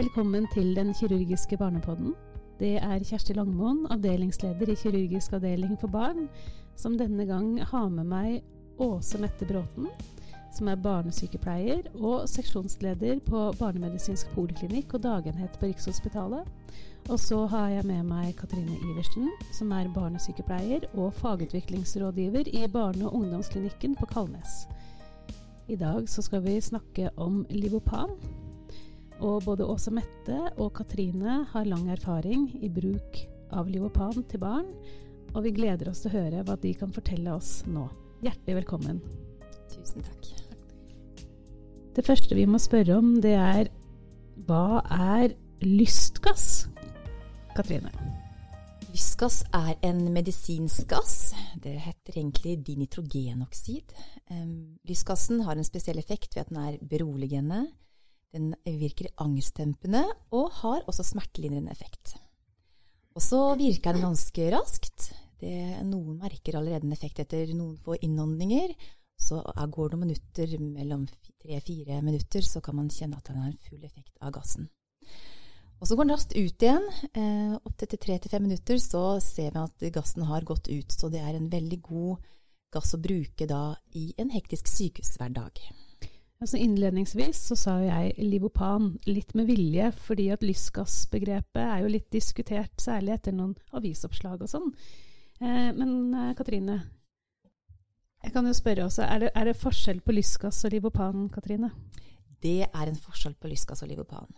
Velkommen til den kirurgiske barnepodden. Det er Kjersti Langmoen, avdelingsleder i kirurgisk avdeling for barn, som denne gang har med meg Åse Mette Bråten, som er barnesykepleier og seksjonsleder på barnemedisinsk poliklinikk og dagenhet på Rikshospitalet. Og så har jeg med meg Katrine Iversen, som er barnesykepleier og fagutviklingsrådgiver i barne- og ungdomsklinikken på Kalnes. I dag så skal vi snakke om Livopan. Og både Åse Mette og Katrine har lang erfaring i bruk av Livopan til barn, og vi gleder oss til å høre hva de kan fortelle oss nå. Hjertelig velkommen. Tusen takk. Det første vi må spørre om, det er hva er lystgass? Katrine. Lystgass er en medisinsk gass. Det heter egentlig dinitrogenoksid. Um, lystgassen har en spesiell effekt ved at den er beroligende. Den virker angstdempende og har også smertelindrende effekt. Og så virker den ganske raskt. Det, noen merker allerede en effekt etter noen få innåndinger. Så går det noen minutter, mellom tre-fire minutter, så kan man kjenne at den har full effekt av gassen. Og så går den raskt ut igjen. Eh, Opptil tre til fem minutter så ser vi at gassen har gått ut. Så det er en veldig god gass å bruke da i en hektisk sykehushverdag. Altså innledningsvis så sa jeg Livopan litt med vilje, fordi at lystgassbegrepet er jo litt diskutert, særlig etter noen avisoppslag og sånn. Eh, men eh, Katrine, jeg kan jo spørre også, er det, er det forskjell på lystgass og Livopan, Katrine? Det er en forskjell på lystgass og Livopan.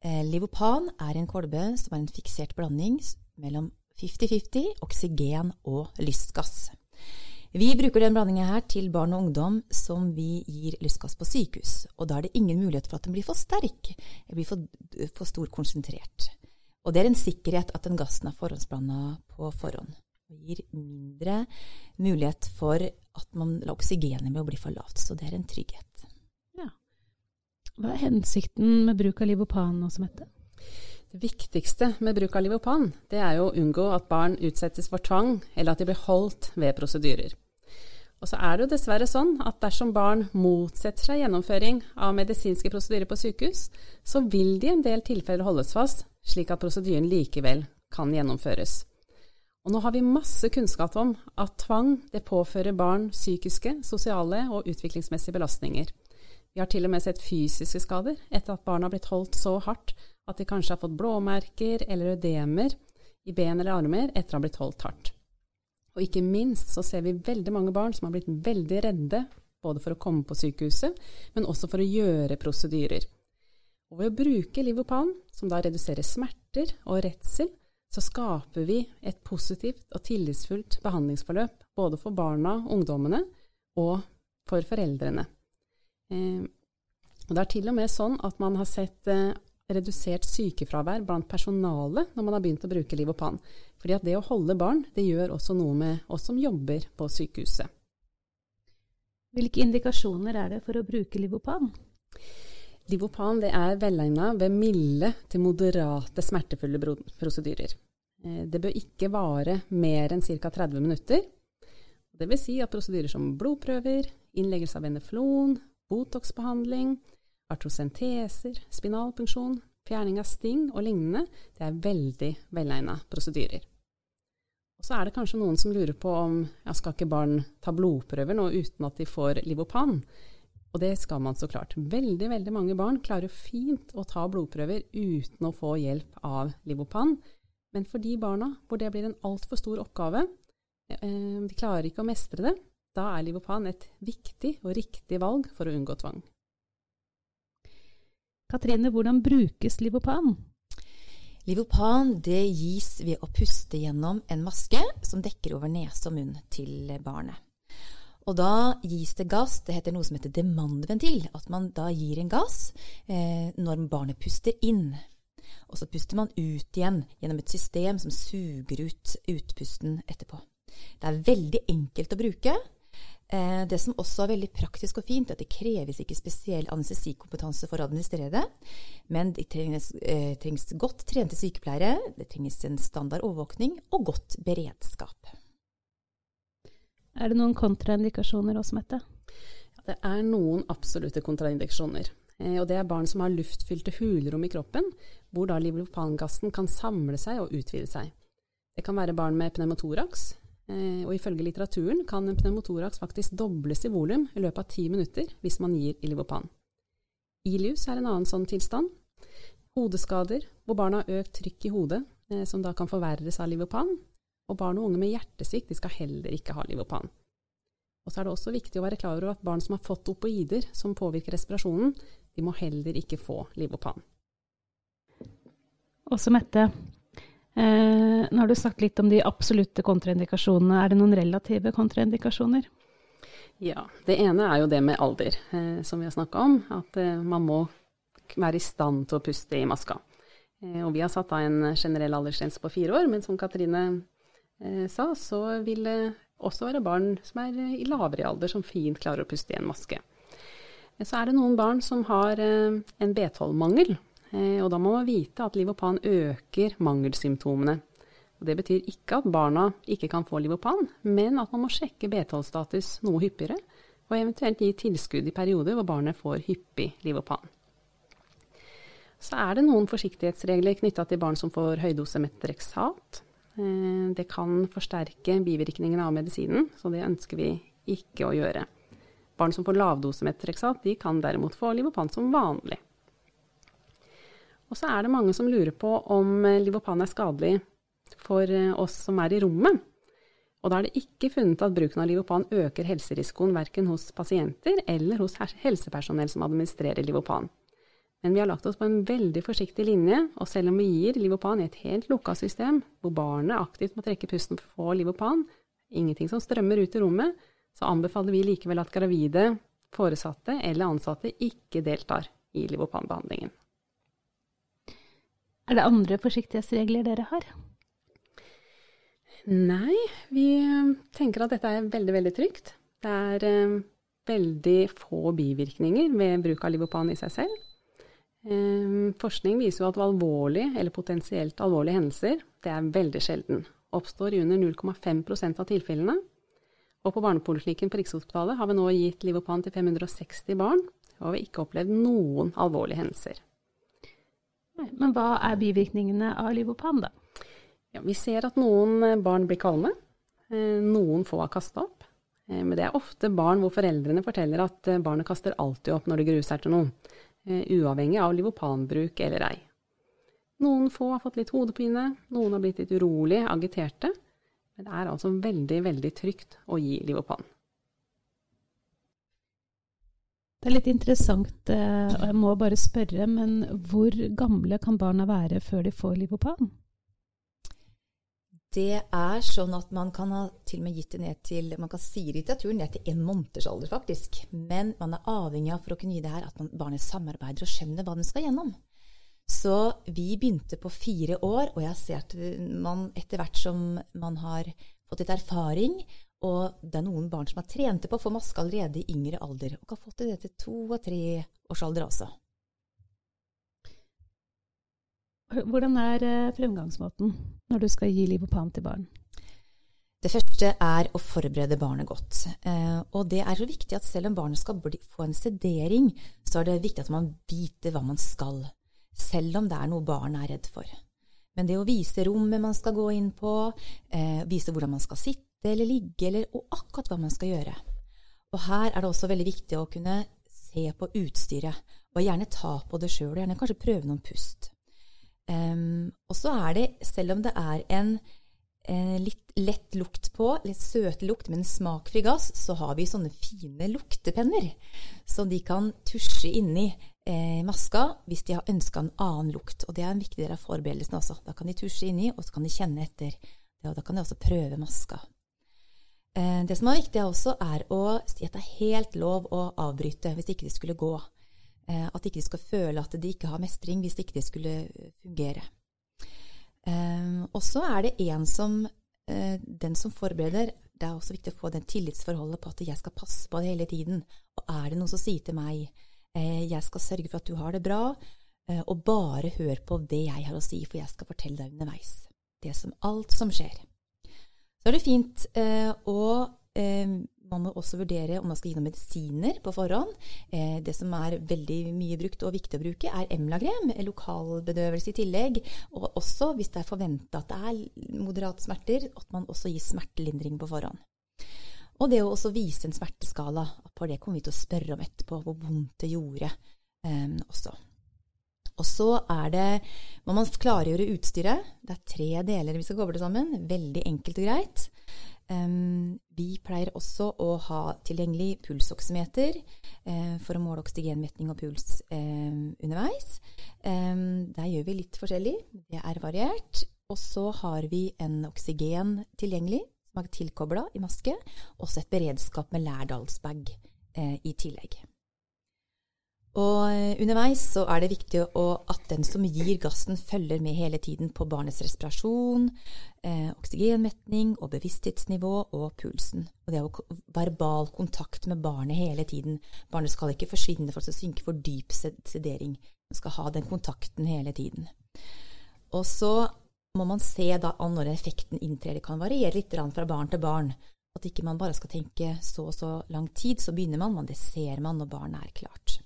Eh, Livopan er en kolbe som er en fiksert blanding mellom 50-50 oksygen og lystgass. Vi bruker den blandingen her til barn og ungdom som vi gir lystgass på sykehus. Og da er det ingen mulighet for at den blir for sterk, eller blir for, for stor konsentrert. Og det er en sikkerhet at den gassen er forhåndsblanda på forhånd. Det gir mindre mulighet for at man lar oksygenet med å bli for lavt. Så det er en trygghet. Ja. Hva er hensikten med bruk av Livopan også, Mette? Det viktigste med bruk av Livopan, det er jo å unngå at barn utsettes for tvang, eller at de blir holdt ved prosedyrer. Og så er det jo dessverre sånn at dersom barn motsetter seg gjennomføring av medisinske prosedyrer på sykehus, så vil de i en del tilfeller holdes fast, slik at prosedyren likevel kan gjennomføres. Og nå har vi masse kunnskap om at tvang det påfører barn psykiske, sosiale og utviklingsmessige belastninger. Vi har til og med sett fysiske skader etter at barn har blitt holdt så hardt at de kanskje har fått blåmerker eller ødemer i ben eller armer etter å ha blitt holdt hardt. Og ikke minst så ser vi veldig mange barn som har blitt veldig redde, både for å komme på sykehuset, men også for å gjøre prosedyrer. Og ved å bruke Livopan, som da reduserer smerter og redsel, så skaper vi et positivt og tillitsfullt behandlingsforløp både for barna, ungdommene og for foreldrene. Eh, og det er til og med sånn at man har sett eh, redusert sykefravær blant personalet når man har begynt å bruke Livopan. Fordi at det å holde barn, det gjør også noe med oss som jobber på sykehuset. Hvilke indikasjoner er det for å bruke Livopan? Livopan det er velegna ved milde til moderate smertefulle prosedyrer. Eh, det bør ikke vare mer enn ca. 30 minutter. Det vil si at prosedyrer som blodprøver, innleggelse av veneflon, Botox-behandling, artrosenteser, spinalpunksjon, fjerning av sting og lignende, det er veldig velegna prosedyrer. Så er det kanskje noen som lurer på om ja, skal ikke barn ta blodprøver nå uten at de får Livopan? Og det skal man så klart. Veldig, veldig mange barn klarer fint å ta blodprøver uten å få hjelp av Livopan. Men for de barna hvor det blir en altfor stor oppgave, eh, de klarer ikke å mestre det, da er Livopan et viktig og riktig valg for å unngå tvang. Katrine, hvordan brukes Livopan? Livopan det gis ved å puste gjennom en maske som dekker over nese og munn til barnet. Og da gis det gass, det heter noe som heter demandventil, at man da gir en gass eh, når barnet puster inn. Og så puster man ut igjen gjennom et system som suger ut utpusten etterpå. Det er veldig enkelt å bruke, det som også er veldig praktisk og fint, er at det kreves ikke spesiell anestesikompetanse for å administrere det, men det trengs, eh, trengs godt trente sykepleiere, det trengs en standard overvåkning og godt beredskap. Er det noen kontraindikasjoner også, Mette? Det er noen absolutte kontraindikasjoner. Eh, og det er barn som har luftfylte hulrom i kroppen, hvor da livopangassen kan samle seg og utvide seg. Det kan være barn med pneumotoraks, eh, og ifølge litteraturen kan en pneumotoraks faktisk dobles i volum i løpet av ti minutter hvis man gir Ilivopan. Ilius er en annen sånn tilstand. Hodeskader, hvor barn har økt trykk i hodet, eh, som da kan forverres av Livopan. Og barn og unge med hjertesvikt skal heller ikke ha Livopan. Og så er det også viktig å være klar over at barn som har fått opoider som påvirker respirasjonen, de må heller ikke få Livopan. Også Mette, eh, nå har du sagt litt om de absolutte kontraindikasjonene. Er det noen relative kontraindikasjoner? Ja, det ene er jo det med alder, eh, som vi har snakka om. At eh, man må være i stand til å puste i maska. Eh, og vi har satt av en generell aldersgrense på fire år, men som Katrine eh, sa, så vil det også være barn som er i lavere alder, som fint klarer å puste i en maske. Så er det noen barn som har eh, en B12-mangel, eh, og da må man vite at Livopan øker mangelsymptomene. Og det betyr ikke at barna ikke kan få Livopan, men at man må sjekke B12-status noe hyppigere, og eventuelt gi tilskudd i perioder hvor barnet får hyppig Livopan. Så er det noen forsiktighetsregler knytta til barn som får høydose metrexat. Eh, det kan forsterke bivirkningene av medisinen, så det ønsker vi ikke å gjøre. Barn som får lavdose metrexat, de kan derimot få Livopan som vanlig. Og så er det mange som lurer på om eh, Livopan er skadelig for eh, oss som er i rommet. Og da er det ikke funnet at bruken av Livopan øker helserisikoen verken hos pasienter eller hos helsepersonell som administrerer Livopan. Men vi har lagt oss på en veldig forsiktig linje, og selv om vi gir Livopan i et helt lukka system, hvor barnet aktivt må trekke pusten for å få Livopan, ingenting som strømmer ut i rommet, så anbefaler vi likevel at gravide, foresatte eller ansatte ikke deltar i Livopan-behandlingen. Er det andre forsiktighetsregler dere har? Nei, vi eh, tenker at dette er veldig, veldig trygt. Det er eh, veldig få bivirkninger ved bruk av Livopan i seg selv. Eh, forskning viser jo at alvorlige eller potensielt alvorlige hendelser det er veldig sjelden. Oppstår i under 0,5% av tilfellene og på barnepoliklinikken på Rikshospitalet har vi nå gitt Livopan til 560 barn, og vi har ikke opplevd noen alvorlige hendelser. Men hva er bivirkningene av Livopan, da? Ja, vi ser at noen eh, barn blir kvalme. Eh, noen få har kasta opp. Eh, men det er ofte barn hvor foreldrene forteller at barnet kaster alltid opp når det gruer seg til noe, uavhengig av Livopan-bruk eller ei. Noen få har fått litt hodepine, noen har blitt litt urolig, agiterte, men det er altså veldig, veldig trygt å gi Livopan. Det er litt interessant, eh, og jeg må bare spørre, men hvor gamle kan barna være før de får Livopan? Det er sånn at man kan ha til og med gitt det ned til Man kan si i litteraturen ned til en måneders alder, faktisk. Men man er avhengig av for å kunne gi det her at barnet samarbeider og skjønner hva den skal gjennom. Så vi begynte på fire år, og jeg ser at man etter hvert som man har fått litt erfaring, og det er noen barn som har trent på å få maske allerede i yngre alder, og har fått det til to og tre års alder også. Hvordan er eh, fremgangsmåten når du skal gi Livopan til barn? Det første er å forberede barnet godt. Eh, og det er så viktig at selv om barnet skal få en sedering, så er det viktig at man vite hva man skal selv om det er noe barn er redd for. Men det å vise rommet man skal gå inn på, eh, vise hvordan man skal sitte eller ligge, eller, og akkurat hva man skal gjøre. Og her er det også veldig viktig å kunne se på utstyret, og gjerne ta på det sjøl, og gjerne kanskje prøve noen pust. Um, og så er det, selv om det er en en litt lett lukt på, litt søt lukt, men smakfri gass, så har vi sånne fine luktepenner som de kan tusje inni eh, maska hvis de har ønska en annen lukt. Og det er en viktig del av forberedelsen også. Da kan de tusje inni, og så kan de kjenne etter. Og da kan de også prøve maska. Eh, det som er viktig også, er å si at det er helt lov å avbryte hvis ikke det skulle gå. Eh, at ikke de skal føle at de ikke har mestring hvis ikke det skulle fungere. Eh, og så er det en som Den som forbereder, det er også viktig å få den tillitsforholdet på at jeg skal passe på det hele tiden. Og er det noen som sier til meg jeg skal sørge for at du har det bra, og bare hør på det jeg har å si, for jeg skal fortelle deg underveis. Det som alt som skjer. Så er det fint eh, å Man må også vurdere om man skal gi noen medisiner på forhånd. Eh, det som er veldig mye brukt og viktig å bruke, er Emlagrem, lokalbedøvelse i tillegg. Og også, hvis det er forventa at det er moderate smerter, at man også gir smertelindring på forhånd. Og det å også vise en smerteskala. for det kommer vi til å spørre om etterpå, hvor vondt det gjorde eh, også. Og så er det må man klargjøre utstyret. Det er tre deler vi skal koble sammen. Veldig enkelt og greit. Um, vi pleier også å ha tilgjengelig pulsoksymeter uh, for å måle oksygenmetning og puls um, underveis. Um, der gjør vi litt forskjellig. Det er variert. Og så har vi en oksygen tilgjengelig som er tilkobla i maske. Også et beredskap med Lærdalsbag uh, i tillegg. Og eh, underveis så er det viktig at den som gir gassen, følger med hele tiden på barnets respirasjon, eh, oksygenmetning og bevissthetsnivå og pulsen. Og det er jo verbal kontakt med barnet hele tiden. Barnet skal ikke forsvinne for å synke for dyp sedering. Man skal ha den kontakten hele tiden. Og så må man se da når effekten inntrer. Det kan variere litt fra barn til barn. At ikke man bare skal tenke så og så lang tid, så begynner man, men det ser man når barnet er klart.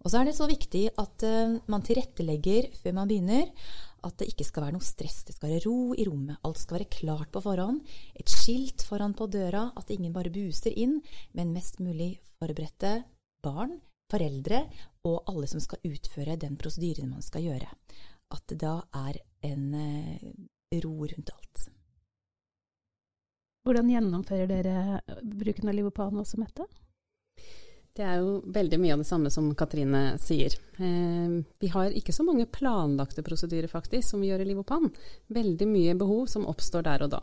Og så er det så viktig at uh, man tilrettelegger før man begynner, at det ikke skal være noe stress. Det skal være ro i rommet. Alt skal være klart på forhånd. Et skilt foran på døra, at ingen bare buser inn, men mest mulig forberedte barn, foreldre og alle som skal utføre den prosedyren man skal gjøre. At det da er en uh, ro rundt alt. Hvordan gjennomfører dere bruken av Livopan også, Mette? Det er jo veldig mye av det samme som Katrine sier. Eh, vi har ikke så mange planlagte prosedyrer faktisk som vi gjør i Livopan. Veldig mye behov som oppstår der og da.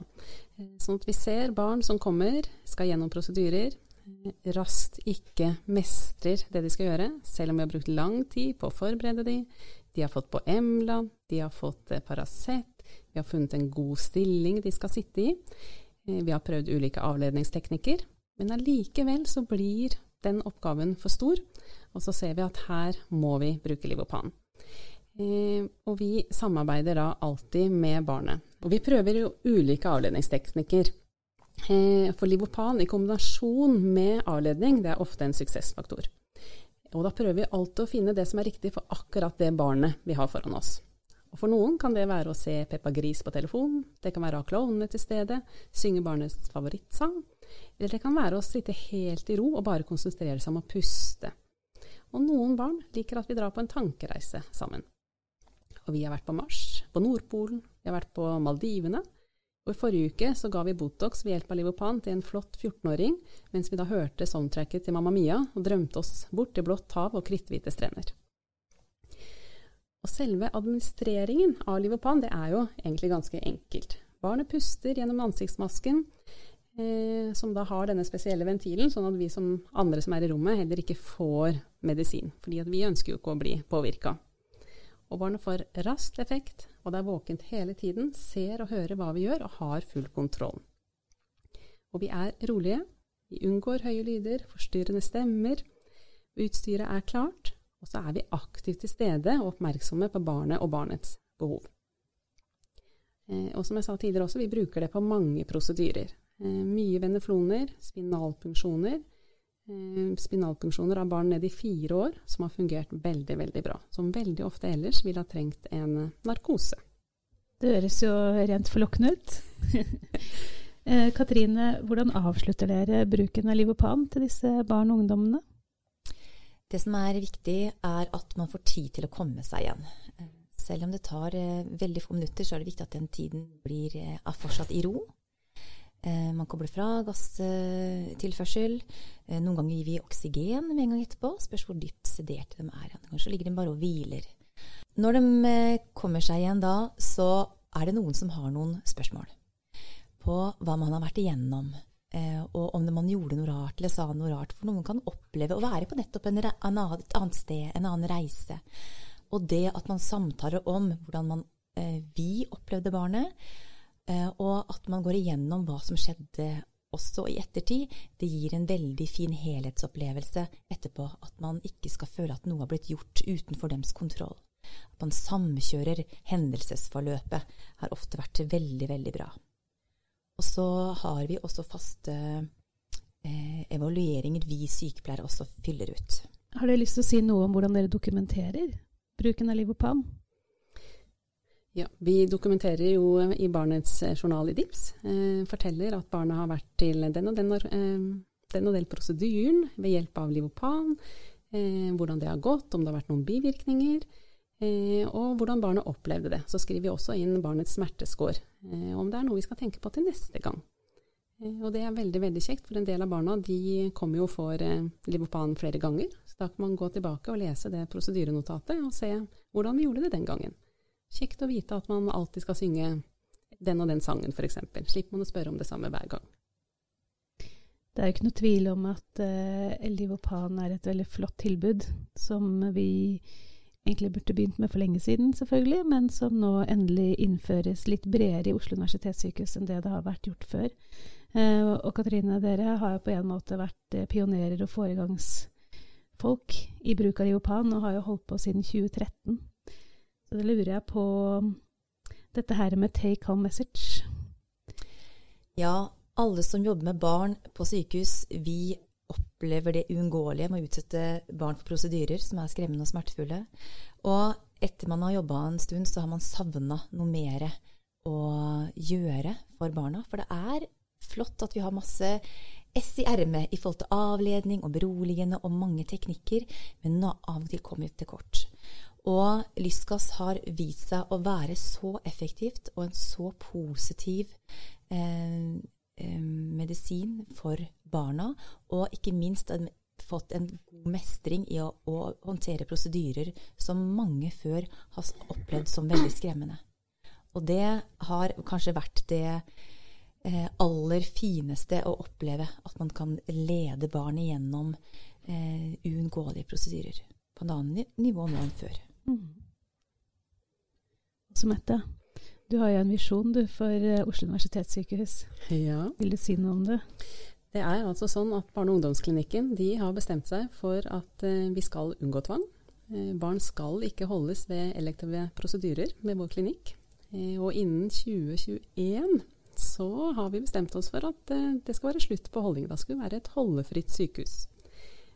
Eh, sånn at vi ser barn som kommer, skal gjennom prosedyrer, eh, raskt ikke mestrer det de skal gjøre, selv om vi har brukt lang tid på å forberede de. De har fått på Emla, de har fått Paracet, vi har funnet en god stilling de skal sitte i. Vi har prøvd ulike avledningsteknikker. Men allikevel så blir den oppgaven for stor, og så ser vi at her må vi bruke Livopan. Eh, og vi samarbeider da alltid med barnet. Og vi prøver jo ulike avledningsteknikker. Eh, for Livopan i kombinasjon med avledning, det er ofte en suksessfaktor. Og da prøver vi alltid å finne det som er riktig for akkurat det barnet vi har foran oss. For noen kan det være å se Peppa Gris på telefon, det kan være å ha klovnene til stede, synge barnets favorittsang, eller det kan være å sitte helt i ro og bare konsentrere seg om å puste. Og noen barn liker at vi drar på en tankereise sammen. Og vi har vært på Mars, på Nordpolen, vi har vært på Maldivene. Og i forrige uke så ga vi Botox ved hjelp av Livopan til en flott 14-åring, mens vi da hørte soundtracket til Mamma Mia og drømte oss bort til blått hav og kritthvite strender. Og selve administreringen av Livopan det er jo egentlig ganske enkelt. Barnet puster gjennom ansiktsmasken, eh, som da har denne spesielle ventilen, sånn at vi som andre som er i rommet, heller ikke får medisin. fordi vi ønsker jo ikke å bli påvirka. Og barnet får raskt effekt, og det er våkent hele tiden, ser og hører hva vi gjør, og har full kontroll. Og vi er rolige, vi unngår høye lyder, forstyrrende stemmer, utstyret er klart, og så er vi aktivt til stede og oppmerksomme på barnet og barnets behov. Eh, og som jeg sa tidligere også, vi bruker det på mange prosedyrer. Eh, mye venefloner, spinalpunksjoner. Eh, spinalpunksjoner av barn ned i fire år som har fungert veldig, veldig bra. Som veldig ofte ellers ville ha trengt en narkose. Det høres jo rent forlokkende ut. Katrine, hvordan avslutter dere bruken av Livopan til disse barn og ungdommene? Det som er viktig, er at man får tid til å komme seg igjen. Selv om det tar veldig få minutter, så er det viktig at den tiden blir, er fortsatt i ro. Eh, man kobler fra gasstilførsel. Eh, noen ganger gir vi oksygen med en gang etterpå. Spørs hvor dypt sederte de er. Kanskje ligger de bare og hviler. Når de eh, kommer seg igjen da, så er det noen som har noen spørsmål på hva man har vært igjennom. Og om man gjorde noe rart eller sa noe rart. For noen kan oppleve å være på nettopp en, et annet sted, en annen reise. Og det at man samtaler om hvordan man, vi opplevde barnet, Eh, og at man går igjennom hva som skjedde også i ettertid. Det gir en veldig fin helhetsopplevelse etterpå. At man ikke skal føle at noe har blitt gjort utenfor dems kontroll. At man samkjører hendelsesforløpet, har ofte vært veldig, veldig bra. Og så har vi også faste eh, evalueringer vi sykepleiere også fyller ut. Har dere lyst til å si noe om hvordan dere dokumenterer bruken av Livopan? Ja, Vi dokumenterer jo i barnets journal i DIPS. Eh, forteller at barna har vært til den og den, eh, den, og den prosedyren ved hjelp av Livopan. Eh, hvordan det har gått, om det har vært noen bivirkninger. Eh, og hvordan barnet opplevde det. Så skriver vi også inn barnets smerteskår, eh, om det er noe vi skal tenke på til neste gang. Eh, og det er veldig veldig kjekt, for en del av barna de kommer jo får Livopan flere ganger. Så da kan man gå tilbake og lese det prosedyrenotatet og se hvordan vi gjorde det den gangen. Kjekt å vite at man alltid skal synge den og den sangen, f.eks. Slipper man å spørre om det samme hver gang. Det er jo ikke noe tvil om at Livopan er et veldig flott tilbud som vi egentlig burde begynt med for lenge siden, selvfølgelig, men som nå endelig innføres litt bredere i Oslo universitetssykehus enn det det har vært gjort før. Eh, og Katrine, dere har jo på en måte vært eh, pionerer og foregangsfolk i bruk av Riopan, og har jo holdt på siden 2013. Så da lurer jeg på dette her med take home message. Ja, alle som jobber med barn på sykehus, vi opplever det uunngåelige med å utsette barn for prosedyrer som er skremmende og smertefulle. Og etter man har jobba en stund, så har man savna noe mer å gjøre for barna. For det er flott at vi har masse S i ermet i forhold til avledning og beroligende og mange teknikker, men nå av og til kommer vi til kort. Og lystgass har vist seg å være så effektivt og en så positiv eh, medisin for barna, og ikke minst fått en god mestring i å, å, håndtere prosedyrer som mange før har opplevd som veldig skremmende. Og det har kanskje vært det eh, aller fineste å oppleve, at man kan lede barnet gjennom eh, prosedyrer på en annen nivå enn før. Mm. Så Mette, du har jo en visjon du for eh, Oslo universitetssykehus. Ja. Vil du si noe om det? Det er altså sånn at Barne- og ungdomsklinikken de har bestemt seg for at uh, vi skal unngå tvang. Uh, barn skal ikke holdes ved elektive prosedyrer ved vår klinikk. Og innen 2021 så har vi bestemt oss for at det skal være slutt på holdning. Da skal vi være et holdefritt sykehus.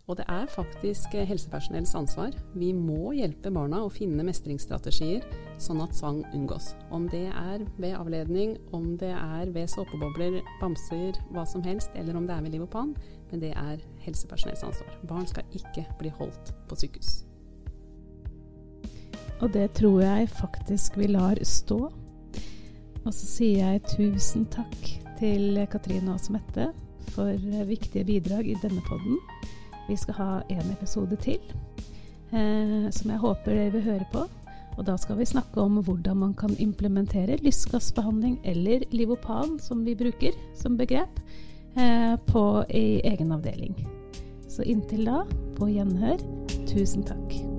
Og det er faktisk helsepersonells ansvar. Vi må hjelpe barna å finne mestringsstrategier sånn at tvang unngås. Om det er ved avledning, om det er ved såpebobler, bamser, hva som helst, eller om det er ved Livopan, men det er helsepersonells ansvar. Barn skal ikke bli holdt på sykehus. Og det tror jeg faktisk vi lar stå. Og så sier jeg tusen takk til Katrine og Mette for viktige bidrag i denne podden. Vi skal ha en episode til eh, som jeg håper dere vil høre på. Og da skal vi snakke om hvordan man kan implementere lystgassbehandling eller Livopan, som vi bruker som begrep, eh, på, i egen avdeling. Så inntil da, på gjenhør, tusen takk.